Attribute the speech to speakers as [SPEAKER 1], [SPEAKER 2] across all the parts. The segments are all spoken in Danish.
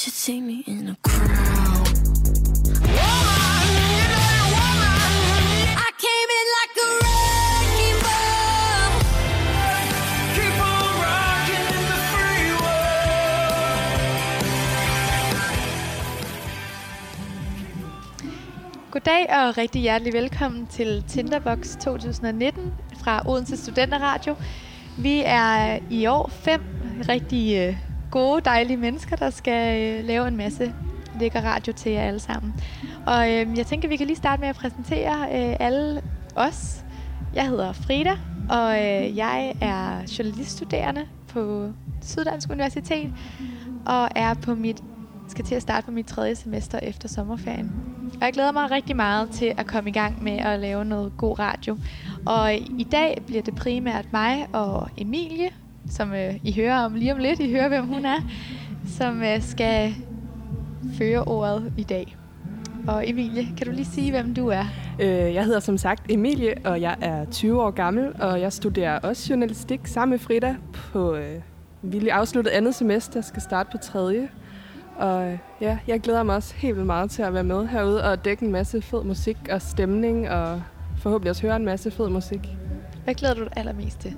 [SPEAKER 1] should see me in a crowd. I came in like a wrecking ball.
[SPEAKER 2] Keep on rocking in the free world.
[SPEAKER 3] Goddag og rigtig hjertelig velkommen til Tinderbox 2019 fra Odense Studenterradio. Vi er i år fem rigtig øh, gode, dejlige mennesker, der skal øh, lave en masse lækker radio til jer alle sammen. Og øh, jeg tænker, vi kan lige starte med at præsentere øh, alle os. Jeg hedder Frida, og øh, jeg er journaliststuderende på Syddansk Universitet, og er på mit skal til at starte på mit tredje semester efter sommerferien. Og jeg glæder mig rigtig meget til at komme i gang med at lave noget god radio. Og i dag bliver det primært mig og Emilie, som øh, I hører om lige om lidt. I hører, hvem hun er, som øh, skal føre ordet i dag. Og Emilie, kan du lige sige, hvem du er?
[SPEAKER 4] Øh, jeg hedder som sagt Emilie, og jeg er 20 år gammel, og jeg studerer også journalistik sammen med Frida på øh, vi lige afsluttet andet semester, skal starte på tredje. Og øh, ja, jeg glæder mig også helt vildt meget til at være med herude og dække en masse fed musik og stemning, og forhåbentlig også høre en masse fed musik.
[SPEAKER 3] Hvad glæder du dig allermest til?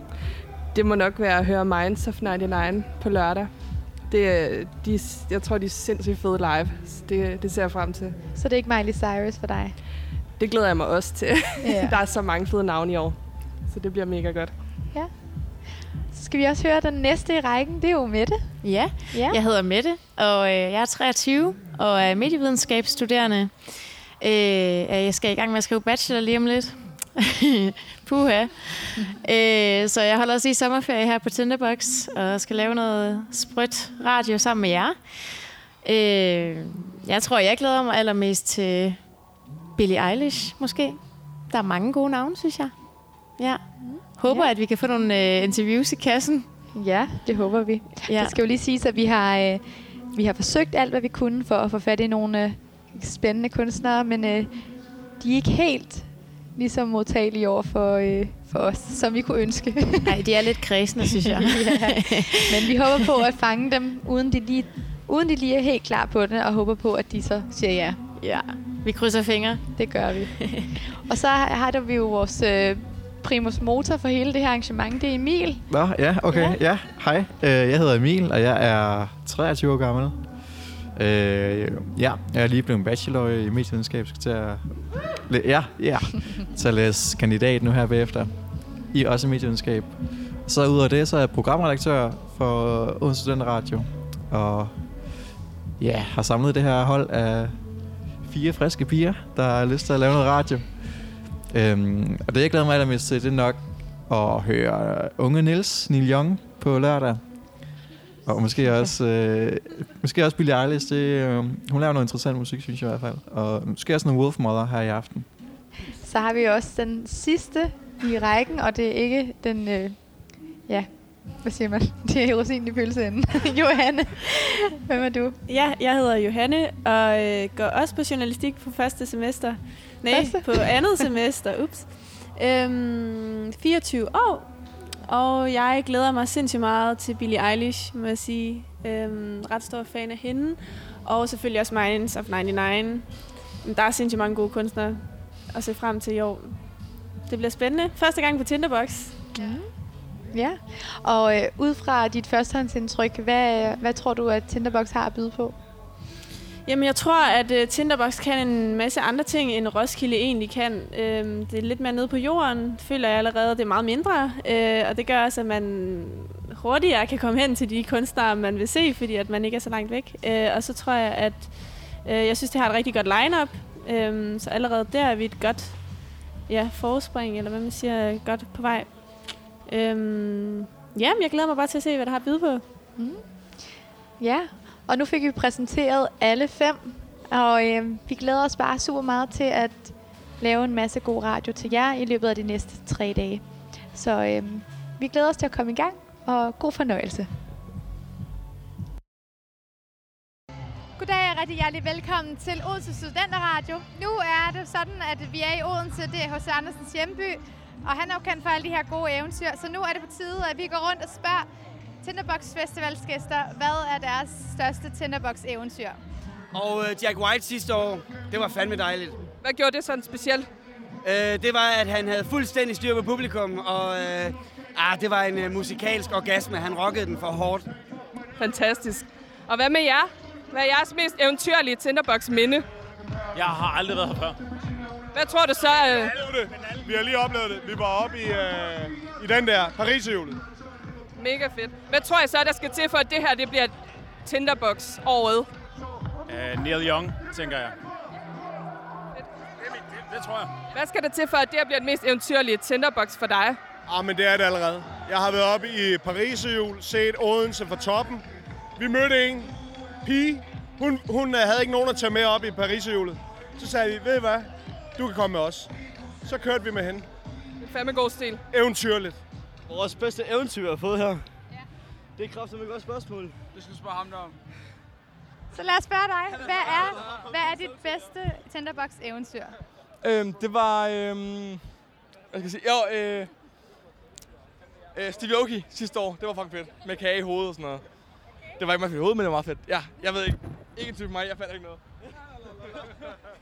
[SPEAKER 4] Det må nok være at høre Minds of 99 på lørdag. Det, er- de, jeg tror, de er sindssygt fede live. Så Det, det ser jeg frem til.
[SPEAKER 3] Så det er ikke Miley Cyrus for dig?
[SPEAKER 4] Det glæder jeg mig også til.
[SPEAKER 3] Ja.
[SPEAKER 4] Der er så mange fede navne i år. Så det bliver mega godt.
[SPEAKER 3] ja. Så skal vi også høre den næste i rækken. Det er jo Mette.
[SPEAKER 5] Ja,
[SPEAKER 3] Ja.
[SPEAKER 5] jeg hedder Mette, og øh, jeg er 23 og er medievidenskabsstuderende. Øh, jeg skal i gang med at skrive bachelor lige om lidt. Puha. øh, så jeg holder også i sommerferie her på Tinderbox, og skal lave noget sprødt radio sammen med jer. Øh, jeg tror, jeg glæder mig allermest til Billie Eilish, måske. Der er mange gode navne, synes jeg. Ja. Håber,
[SPEAKER 3] Ja.
[SPEAKER 5] at vi kan få nogle øh, interviews i kassen.
[SPEAKER 3] Ja, det håber vi. Ja. Det skal jo lige siges, at vi har, øh, vi har forsøgt alt, hvad vi kunne for at få fat i nogle øh, spændende kunstnere, men øh, de er ikke helt lige så modtagelige over for, øh, for os, som vi kunne ønske.
[SPEAKER 5] Nej, de er lidt kredsende, synes jeg.
[SPEAKER 3] ja. Men vi håber på at fange dem, uden de, lige, uden de lige er helt klar på det, og håber på, at de så siger ja.
[SPEAKER 5] ja, vi krydser fingre.
[SPEAKER 3] Det gør vi. og så har der vi jo vores øh, primus motor for hele det her arrangement. Det er Emil.
[SPEAKER 6] Nå, ja, okay.
[SPEAKER 3] Ja.
[SPEAKER 6] Ja, ja hej. Øh, jeg hedder Emil, og jeg er 23 år gammel. Øh, ja, jeg er lige blevet bachelor i medievidenskab. Skal til at, ja, ja, til at læse kandidat nu her bagefter. I også medievidenskab. Så ud af det, så er jeg programredaktør for Odense Student Radio. Og ja, har samlet det her hold af fire friske piger, der har lyst til at lave noget radio. Øhm, og det, jeg glæder mig allermest til, det er nok at høre unge Nils, Neil Young, på lørdag. Og måske også, øh, måske også Billie Eilish. Det, øh, hun laver noget interessant musik, synes jeg i hvert fald. Og måske også noget Wolfmother her i aften.
[SPEAKER 3] Så har vi også den sidste i rækken, og det er ikke den, øh, ja, hvad siger man? Det er rosinen i pølseenden. Johanne, hvem er du?
[SPEAKER 7] Ja, jeg hedder Johanne og øh, går også på journalistik på første semester. Nej,
[SPEAKER 3] Første?
[SPEAKER 7] på andet semester. Ups. Øhm, 24 år, og jeg glæder mig sindssygt meget til Billie Eilish, må jeg sige. Øhm, ret stor fan af hende. Og selvfølgelig også Minds of 99. Der er sindssygt mange gode kunstnere at se frem til i år. Det bliver spændende. Første gang på Tinderbox.
[SPEAKER 3] Ja, og øh, ud fra dit førstehåndsindtryk, hvad, hvad tror du, at Tinderbox har at byde på?
[SPEAKER 7] Jamen, jeg tror, at uh, Tinderbox kan en masse andre ting, end Roskilde egentlig kan. Uh, det er lidt mere nede på jorden, føler jeg allerede. Det er meget mindre, uh, og det gør også, at man hurtigere kan komme hen til de kunstnere, man vil se, fordi at man ikke er så langt væk. Uh, og så tror jeg, at uh, jeg synes, det har et rigtig godt line-up. Øhm, så allerede der er vi et godt ja, forspring, eller hvad man siger, godt på vej. Uh, ja, men jeg glæder mig bare til at se, hvad der har at byde på. Mm-hmm.
[SPEAKER 3] Ja, og nu fik vi præsenteret alle fem, og øh, vi glæder os bare super meget til at lave en masse god radio til jer i løbet af de næste tre dage. Så øh, vi glæder os til at komme i gang, og god fornøjelse.
[SPEAKER 8] Goddag og rigtig hjertelig velkommen til Odense Studenterradio. Nu er det sådan, at vi er i Odense, det er H.C. Andersens hjemby, og han er jo kendt for alle de her gode eventyr, så nu er det på tide, at vi går rundt og spørger Tinderbox Festivalsgæster, hvad er deres største Tinderbox eventyr?
[SPEAKER 9] Og øh, Jack White sidste år, det var fandme dejligt.
[SPEAKER 4] Hvad gjorde det sådan specielt?
[SPEAKER 9] Øh, det var, at han havde fuldstændig styr på publikum, og øh, ah, det var en øh, musikalsk orgasme. Han rockede den for hårdt.
[SPEAKER 4] Fantastisk. Og hvad med jer? Hvad er jeres mest eventyrlige Tinderbox minde?
[SPEAKER 10] Jeg har aldrig været her før.
[SPEAKER 4] Hvad tror du så? Øh,
[SPEAKER 11] Vi har lige oplevet det. Vi var oppe i, øh, i den der Pariserhjulet.
[SPEAKER 4] Mega fedt. Hvad tror jeg så, der skal til for, at det her det bliver Tinderbox-året?
[SPEAKER 10] Uh, Neil Young, tænker jeg. Det, det, det tror jeg.
[SPEAKER 4] Hvad skal der til for, at det her bliver den mest eventyrlige Tinderbox for dig?
[SPEAKER 11] Ah, men det er det allerede. Jeg har været oppe i Pariserhjul, set Odense fra toppen. Vi mødte en pige. Hun, hun øh, havde ikke nogen at tage med op i Pariserhjulet. Så sagde vi, ved I hvad? Du kan komme med os. Så kørte vi med hende.
[SPEAKER 4] Det er fandme god stil.
[SPEAKER 11] Eventyrligt.
[SPEAKER 12] Vores bedste eventyr, jeg har fået her. Ja. Det er kraftigt et godt spørgsmål.
[SPEAKER 10] Det skal du spørge ham der om.
[SPEAKER 8] Så lad os spørge dig. Hvad er, hvad er dit bedste Tinderbox eventyr?
[SPEAKER 13] Øhm, det var... Øhm, hvad skal jeg sige? Jo, øh, øh, Stevie Aoki sidste år. Det var fucking fedt. Med kage i hovedet og sådan noget. Det var ikke meget fedt i hovedet, men det var meget fedt. Ja, jeg ved ikke. Ikke en type mig. Jeg fandt ikke noget.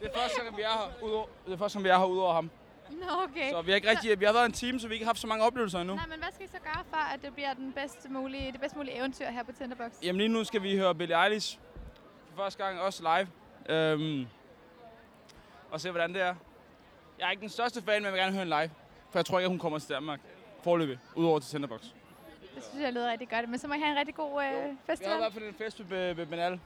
[SPEAKER 13] Det er første gang, vi er her, udover, det er første gang, vi er her udover ham.
[SPEAKER 8] Nå, okay.
[SPEAKER 13] Så vi har ikke rigtig... Vi har været en team, så vi har ikke haft så mange oplevelser endnu.
[SPEAKER 8] Nej, men hvad skal I så gøre for, at det bliver den bedste mulige, det bedste mulige eventyr her på Tinderbox?
[SPEAKER 13] Jamen lige nu skal vi høre Billie Eilish. For første gang også live. Øhm, og se, hvordan det er. Jeg er ikke den største fan, men jeg vil gerne høre en live. For jeg tror ikke, at hun kommer til Danmark. Forløbig, udover til Tinderbox.
[SPEAKER 8] Det synes jeg lyder rigtig godt. Men så må I have en rigtig god øh,
[SPEAKER 13] har
[SPEAKER 8] festival.
[SPEAKER 13] i hvert fald en fest ved, ved Benal. Det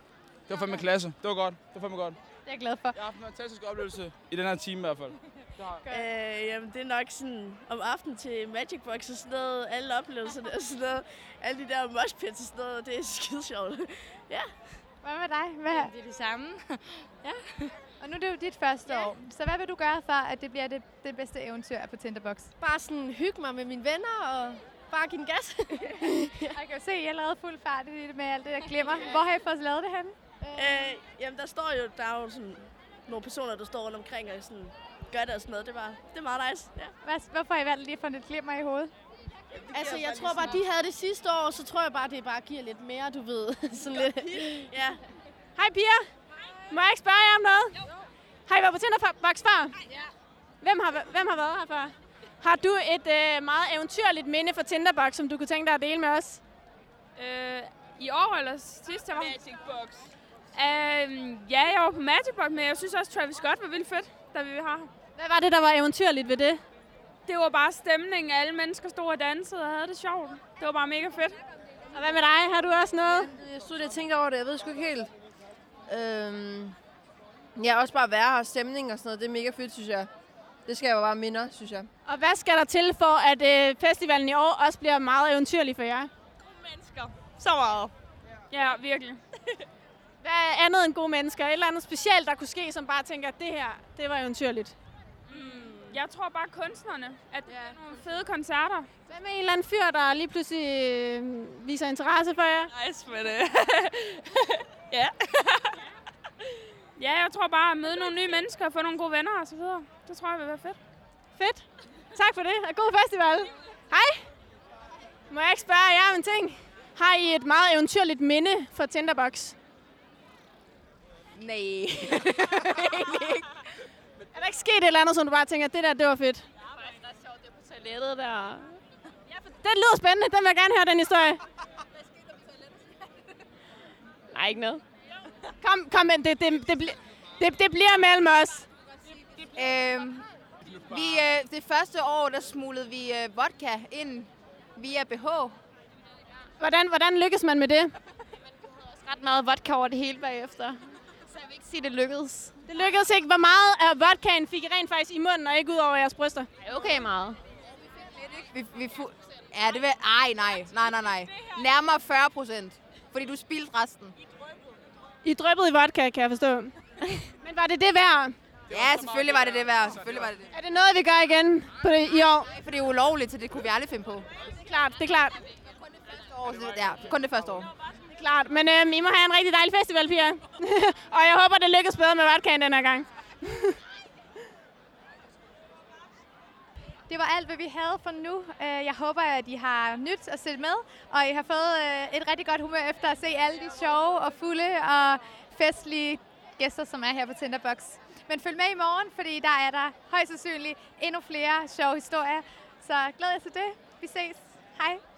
[SPEAKER 13] var fandme klasse. Det var godt. Det var fandme godt.
[SPEAKER 8] Det er jeg glad for.
[SPEAKER 13] Jeg har haft en fantastisk oplevelse i den her time i hvert fald.
[SPEAKER 14] Øh, jamen, det er nok sådan om aftenen til Magic Box og sådan noget. Alle oplevelserne og sådan noget. Alle de der mosh pits og sådan noget. Det er skide sjovt. ja.
[SPEAKER 8] Hvad med dig? Hvad?
[SPEAKER 14] Det er det samme.
[SPEAKER 8] Og nu er det jo dit første år. Så hvad vil du gøre for, at det bliver det, det bedste eventyr på Tinderbox?
[SPEAKER 14] Bare sådan hygge mig med mine venner og bare give den gas.
[SPEAKER 8] Jeg kan jo se, at I er lavet fuld fart i det med alt det der glimmer. Hvor har I fået lavet det henne?
[SPEAKER 14] øh, jamen, der står jo, der er jo sådan nogle personer, der står rundt omkring og sådan gør det og sådan noget. Det, var, det er meget nice. Ja.
[SPEAKER 8] Hvad, hvorfor har I valgt lige at få lidt glimmer i hovedet?
[SPEAKER 14] Altså, jeg tror bare, de havde det sidste år, så tror jeg bare, det bare giver lidt mere, du ved. sådan lidt. Ja.
[SPEAKER 7] Hej piger. Må jeg ikke spørge jer om noget? Har I været på Tinderbox før? Hvem har, hvem har været her før? Har du et øh, meget eventyrligt minde fra Tinderbox, som du kunne tænke dig at dele med os?
[SPEAKER 15] Øh, I år eller sidste år?
[SPEAKER 14] Magic Box.
[SPEAKER 15] Øh, ja, jeg var på Magic Box, men jeg synes også, Travis Scott var vildt fedt, da vi var her.
[SPEAKER 7] Hvad var det, der var eventyrligt ved det?
[SPEAKER 15] Det var bare stemningen. Alle mennesker stod og dansede og havde det sjovt. Det var bare mega fedt.
[SPEAKER 7] Og hvad med dig? Har du også noget?
[SPEAKER 16] Jeg stod og tænkte over det. Jeg ved sgu ikke helt. Øhm, ja, også bare være her. Stemning og sådan noget. Det er mega fedt, synes jeg. Det skal jeg bare minde, synes jeg.
[SPEAKER 7] Og hvad skal der til for, at øh, festivalen i år også bliver meget eventyrlig for jer?
[SPEAKER 14] Mennesker. Så meget.
[SPEAKER 15] Ja, virkelig.
[SPEAKER 7] Hvad er andet end gode mennesker? Et eller andet specielt, der kunne ske, som bare tænker, at det her, det var eventyrligt.
[SPEAKER 15] Jeg tror bare kunstnerne, at det er nogle fede koncerter.
[SPEAKER 7] Hvad med en eller anden fyr, der lige pludselig øh, viser interesse for jer?
[SPEAKER 14] Nice med det.
[SPEAKER 15] Ja. ja, jeg tror bare at møde nogle nye mennesker og få nogle gode venner og så videre. Det tror jeg vil være fedt.
[SPEAKER 7] Fedt. Tak for det, og god festival. Hej. Må jeg ikke spørge jer om en ting? Har I et meget eventyrligt minde fra Tinderbox?
[SPEAKER 16] Nej.
[SPEAKER 7] Er der ikke sket et eller andet, som du bare tænker, det der, det var fedt?
[SPEAKER 14] Toilettet der.
[SPEAKER 7] Det lyder spændende. Den vil jeg gerne høre, den historie.
[SPEAKER 14] Nej, ikke noget.
[SPEAKER 7] Kom, kom, men det, det, det, bli- det, det bliver mellem os.
[SPEAKER 16] øhm, vi, øh, det første år, der smuglede vi øh, vodka ind via BH.
[SPEAKER 7] Hvordan, hvordan lykkes man med det?
[SPEAKER 14] Ret meget vodka over det hele bagefter. Vil ikke sige, det lykkedes.
[SPEAKER 7] Det lykkedes ikke. Hvor meget af vodkaen fik I rent faktisk i munden, og ikke ud over jeres bryster?
[SPEAKER 14] Okay meget.
[SPEAKER 16] Vi, vi fu- ja, det vil... Ej, nej. Nej, nej, nej. Nærmere 40 procent. Fordi du spildte resten.
[SPEAKER 7] I dryppede i vodka, kan jeg forstå. Men var det det værd?
[SPEAKER 16] Ja, selvfølgelig var det det værd. Selvfølgelig var det det.
[SPEAKER 7] Er det noget, vi gør igen på det, i år?
[SPEAKER 16] For det er ulovligt, så det kunne vi aldrig finde på.
[SPEAKER 7] Det er klart, det er klart.
[SPEAKER 16] År, så- Ja, kun det første år.
[SPEAKER 7] Klart. Men øhm, I må have en rigtig dejlig festival, piger. og jeg håber, det lykkes bedre med vodkaen den her gang.
[SPEAKER 8] Det var alt, hvad vi havde for nu. Øh, jeg håber, at I har nyt at se med, og I har fået øh, et rigtig godt humør efter at se alle de sjove og fulde og festlige gæster, som er her på Tinderbox. Men følg med i morgen, fordi der er der højst sandsynligt endnu flere sjove historier. Så glæder jeg til det. Vi ses. Hej.